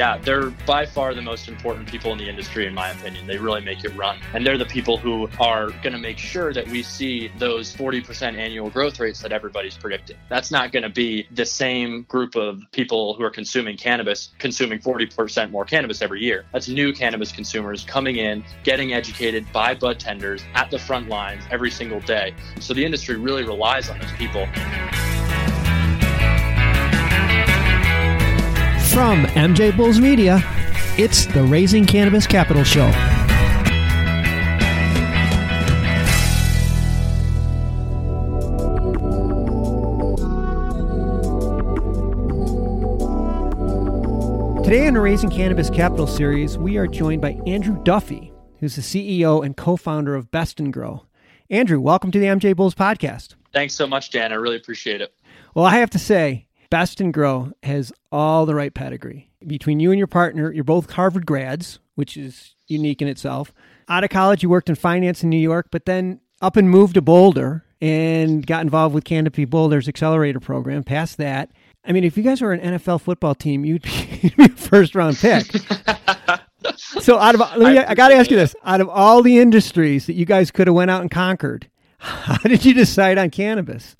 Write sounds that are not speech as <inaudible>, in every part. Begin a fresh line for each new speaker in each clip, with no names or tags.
Yeah, they're by far the most important people in the industry, in my opinion. They really make it run. And they're the people who are going to make sure that we see those 40% annual growth rates that everybody's predicting. That's not going to be the same group of people who are consuming cannabis consuming 40% more cannabis every year. That's new cannabis consumers coming in, getting educated by bud tenders at the front lines every single day. So the industry really relies on those people.
From MJ Bulls Media, it's the Raising Cannabis Capital Show. Today on the Raising Cannabis Capital series, we are joined by Andrew Duffy, who's the CEO and co founder of Best and Grow. Andrew, welcome to the MJ Bulls podcast.
Thanks so much, Dan. I really appreciate it.
Well, I have to say, Best and Grow has all the right pedigree. Between you and your partner, you're both Harvard grads, which is unique in itself. Out of college, you worked in finance in New York, but then up and moved to Boulder and got involved with Canopy Boulder's accelerator program. Past that, I mean, if you guys were an NFL football team, <laughs> you'd be, a first round pick. <laughs> so, out of let me, I, I got to ask you this: out of all the industries that you guys could have went out and conquered, <laughs> how did you decide on cannabis?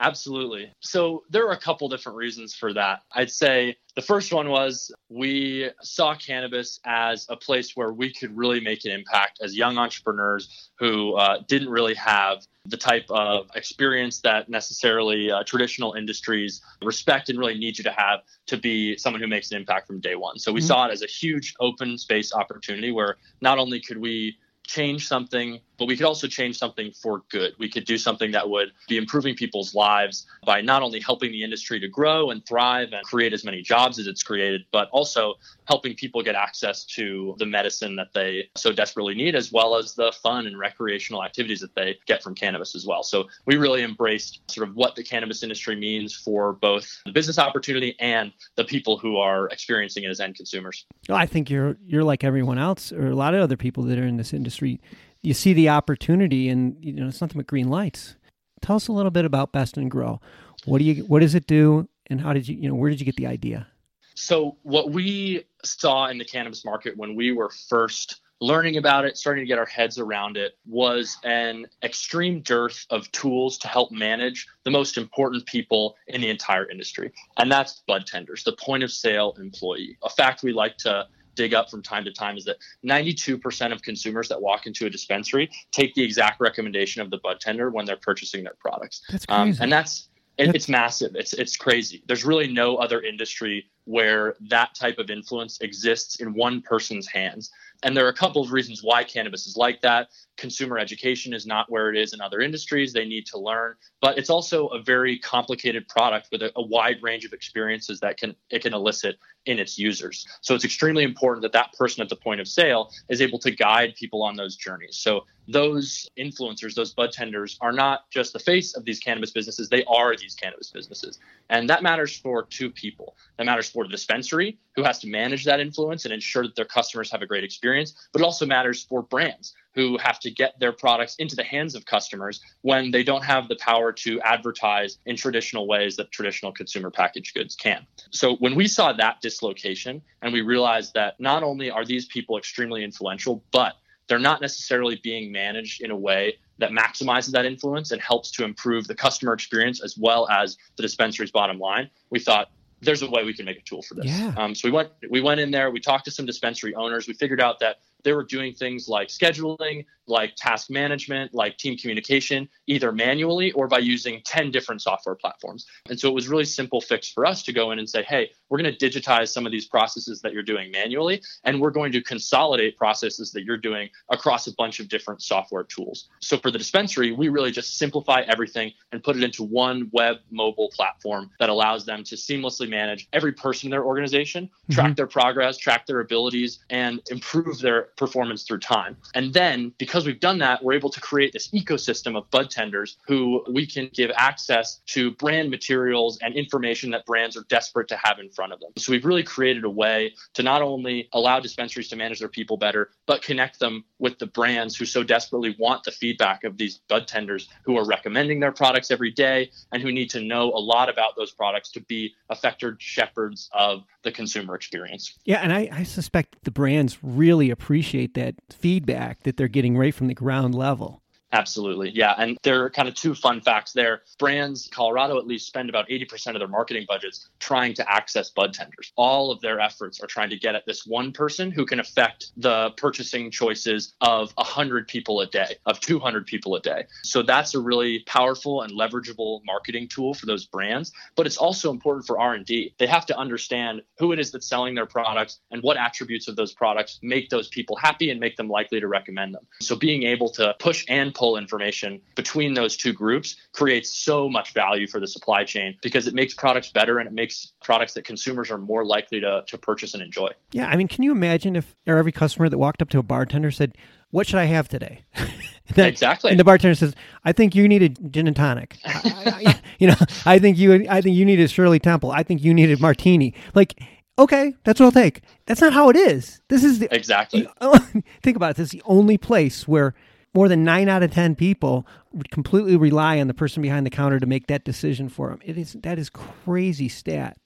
Absolutely. So there are a couple different reasons for that. I'd say the first one was we saw cannabis as a place where we could really make an impact as young entrepreneurs who uh, didn't really have the type of experience that necessarily uh, traditional industries respect and really need you to have to be someone who makes an impact from day one. So we mm-hmm. saw it as a huge open space opportunity where not only could we change something, but we could also change something for good. We could do something that would be improving people's lives by not only helping the industry to grow and thrive and create as many jobs as it's created, but also helping people get access to the medicine that they so desperately need, as well as the fun and recreational activities that they get from cannabis as well. So we really embraced sort of what the cannabis industry means for both the business opportunity and the people who are experiencing it as end consumers.
Well, I think you're you're like everyone else, or a lot of other people that are in this industry. You see the opportunity, and you know it's nothing but green lights. Tell us a little bit about Best and Grow. What do you? What does it do? And how did you? You know, where did you get the idea?
So what we saw in the cannabis market when we were first learning about it, starting to get our heads around it, was an extreme dearth of tools to help manage the most important people in the entire industry. And that's bud tenders, the point of sale employee. A fact we like to dig up from time to time is that 92% of consumers that walk into a dispensary take the exact recommendation of the bud tender when they're purchasing their products.
That's um, crazy.
Um, and that's it, it's massive. It's it's crazy. There's really no other industry where that type of influence exists in one person's hands. And there are a couple of reasons why cannabis is like that. Consumer education is not where it is in other industries. They need to learn, but it's also a very complicated product with a, a wide range of experiences that can it can elicit in its users. So it's extremely important that that person at the point of sale is able to guide people on those journeys. So those influencers, those bud tenders are not just the face of these cannabis businesses, they are these cannabis businesses. And that matters for two people. That matters for the dispensary who has to manage that influence and ensure that their customers have a great experience, but it also matters for brands who have to get their products into the hands of customers when they don't have the power to advertise in traditional ways that traditional consumer packaged goods can. So when we saw that dislocation and we realized that not only are these people extremely influential, but they're not necessarily being managed in a way that maximizes that influence and helps to improve the customer experience as well as the dispensary's bottom line. We thought there's a way we can make a tool for this.
Yeah.
Um, so we went we went in there, we talked to some dispensary owners, we figured out that they were doing things like scheduling, like task management, like team communication, either manually or by using 10 different software platforms. And so it was really simple fix for us to go in and say, hey, we're going to digitize some of these processes that you're doing manually, and we're going to consolidate processes that you're doing across a bunch of different software tools. So for the dispensary, we really just simplify everything and put it into one web mobile platform that allows them to seamlessly manage every person in their organization, mm-hmm. track their progress, track their abilities, and improve their performance through time. And then because because we've done that, we're able to create this ecosystem of bud tenders who we can give access to brand materials and information that brands are desperate to have in front of them. So we've really created a way to not only allow dispensaries to manage their people better, but connect them with the brands who so desperately want the feedback of these bud tenders who are recommending their products every day and who need to know a lot about those products to be effective shepherds of the consumer experience.
Yeah, and I, I suspect the brands really appreciate that feedback that they're getting right from the ground level.
Absolutely. Yeah. And there are kind of two fun facts there. Brands, Colorado at least, spend about 80% of their marketing budgets trying to access bud tenders. All of their efforts are trying to get at this one person who can affect the purchasing choices of 100 people a day, of 200 people a day. So that's a really powerful and leverageable marketing tool for those brands. But it's also important for R&D. They have to understand who it is that's selling their products and what attributes of those products make those people happy and make them likely to recommend them. So being able to push and pull information between those two groups creates so much value for the supply chain because it makes products better and it makes products that consumers are more likely to, to purchase and enjoy.
Yeah, I mean, can you imagine if every customer that walked up to a bartender said, what should I have today? <laughs>
that, exactly.
And the bartender says, "I think you need a gin and tonic. <laughs> I, I, you know, I think you, I think you need a Shirley Temple. I think you need a martini." Like, okay, that's what I'll take. That's not how it is. This is the
exactly. <laughs>
think about it. This is the only place where more than nine out of ten people would completely rely on the person behind the counter to make that decision for them. It is that is crazy stat.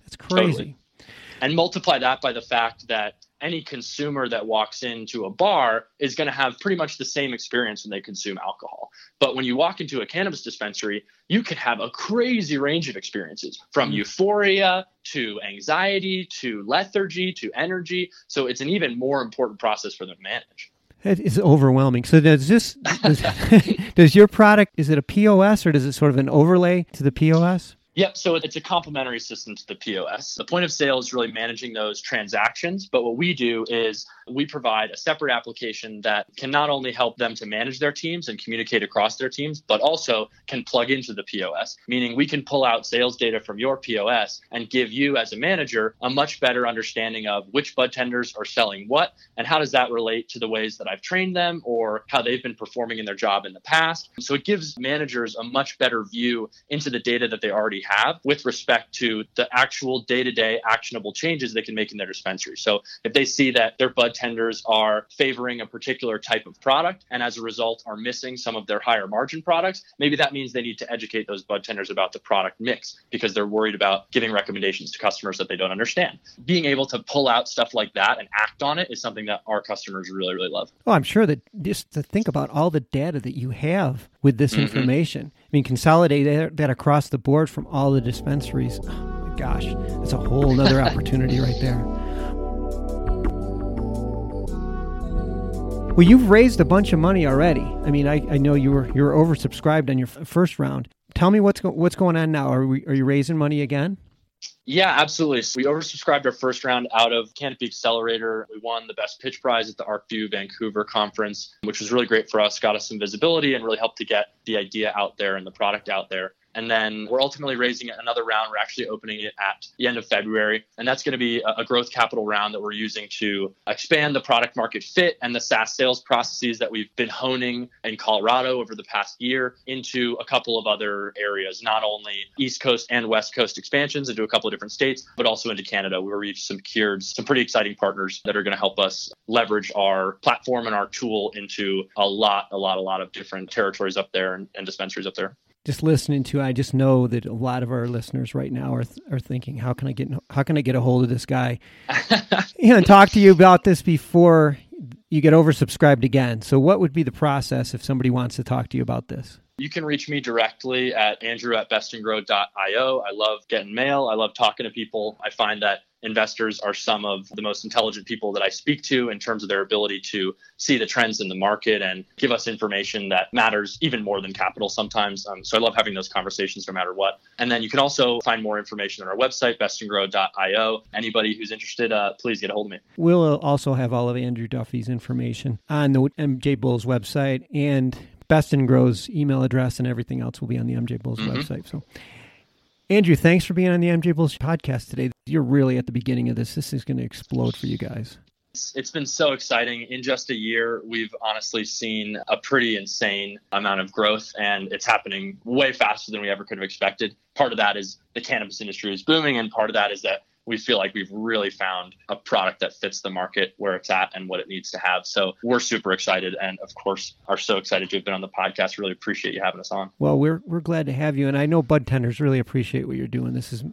That's crazy. Totally.
And multiply that by the fact that any consumer that walks into a bar is going to have pretty much the same experience when they consume alcohol. But when you walk into a cannabis dispensary, you could have a crazy range of experiences from mm-hmm. euphoria to anxiety to lethargy to energy. So it's an even more important process for them to manage.
It is overwhelming. So does this does, <laughs> does your product is it a POS or does it sort of an overlay to the POS?
Yep. So it's a complementary system to the POS. The point of sale is really managing those transactions. But what we do is we provide a separate application that can not only help them to manage their teams and communicate across their teams, but also can plug into the POS, meaning we can pull out sales data from your POS and give you, as a manager, a much better understanding of which bud tenders are selling what and how does that relate to the ways that I've trained them or how they've been performing in their job in the past. So it gives managers a much better view into the data that they already have with respect to the actual day to day actionable changes they can make in their dispensary. So if they see that their bud tenders are favoring a particular type of product and as a result are missing some of their higher margin products, maybe that means they need to educate those bud tenders about the product mix because they're worried about giving recommendations to customers that they don't understand. Being able to pull out stuff like that and act on it is something that our customers really, really love.
Oh, I'm sure that just to think about all the data that you have with this mm-hmm. information. I mean, consolidate that across the board from all the dispensaries. Oh my gosh, that's a whole other <laughs> opportunity right there. Well, you've raised a bunch of money already. I mean, I, I know you were you were oversubscribed on your f- first round. Tell me what's go- what's going on now. Are we are you raising money again?
Yeah, absolutely. So we oversubscribed our first round out of Canopy Accelerator. We won the best pitch prize at the ArcView Vancouver conference, which was really great for us, got us some visibility and really helped to get the idea out there and the product out there. And then we're ultimately raising another round. We're actually opening it at the end of February. And that's going to be a growth capital round that we're using to expand the product market fit and the SaaS sales processes that we've been honing in Colorado over the past year into a couple of other areas, not only East Coast and West Coast expansions into a couple of different states, but also into Canada, where we've secured some pretty exciting partners that are going to help us leverage our platform and our tool into a lot, a lot, a lot of different territories up there and, and dispensaries up there
just listening to I just know that a lot of our listeners right now are are thinking how can I get how can I get a hold of this guy? <laughs> You know and talk to you about this before you get oversubscribed again. So what would be the process if somebody wants to talk to you about this
you can reach me directly at andrew at bestandgrow.io i love getting mail i love talking to people i find that investors are some of the most intelligent people that I speak to in terms of their ability to see the trends in the market and give us information that matters even more than capital sometimes. Um, so I love having those conversations no matter what. And then you can also find more information on our website, bestandgrow.io. Anybody who's interested, uh, please get a hold of me.
We'll also have all of Andrew Duffy's information on the MJ Bulls website and Best and Grow's email address and everything else will be on the MJ Bulls mm-hmm. website. So Andrew, thanks for being on the MJ Bulls podcast today. You're really at the beginning of this. This is going to explode for you guys.
It's, it's been so exciting. In just a year, we've honestly seen a pretty insane amount of growth, and it's happening way faster than we ever could have expected. Part of that is the cannabis industry is booming, and part of that is that we feel like we've really found a product that fits the market where it's at and what it needs to have. So we're super excited and of course are so excited to have been on the podcast. Really appreciate you having us on.
Well, we're we're glad to have you and I know bud tenders really appreciate what you're doing. This is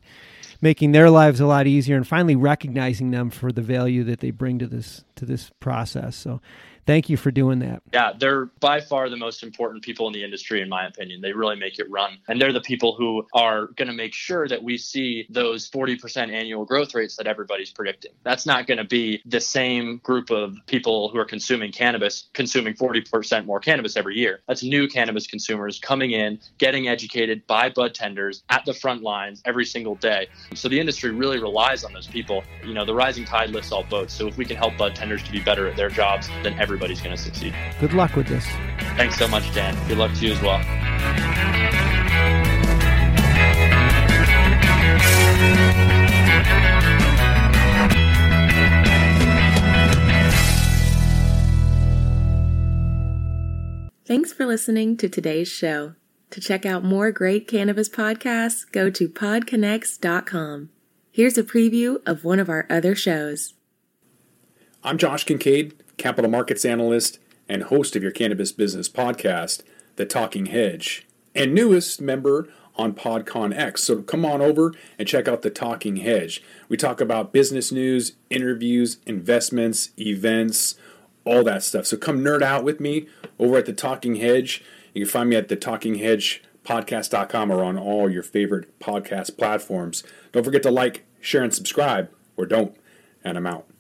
making their lives a lot easier and finally recognizing them for the value that they bring to this to this process. So thank you for doing that.
Yeah, they're by far the most important people in the industry, in my opinion. They really make it run. And they're the people who are going to make sure that we see those 40% annual growth rates that everybody's predicting. That's not going to be the same group of people who are consuming cannabis, consuming 40% more cannabis every year. That's new cannabis consumers coming in, getting educated by bud tenders at the front lines every single day. So the industry really relies on those people. You know, the rising tide lifts all boats. So if we can help bud tenders to be better at their jobs, then every everybody's going to succeed.
Good luck with this.
Thanks so much, Dan. Good luck to you as well.
Thanks for listening to today's show. To check out more great cannabis podcasts, go to podconx.com. Here's a preview of one of our other shows.
I'm Josh Kincaid capital markets analyst, and host of your cannabis business podcast, The Talking Hedge, and newest member on PodCon X. So come on over and check out The Talking Hedge. We talk about business news, interviews, investments, events, all that stuff. So come nerd out with me over at The Talking Hedge. You can find me at the Talking Hedge podcast.com or on all your favorite podcast platforms. Don't forget to like, share, and subscribe, or don't. And I'm out.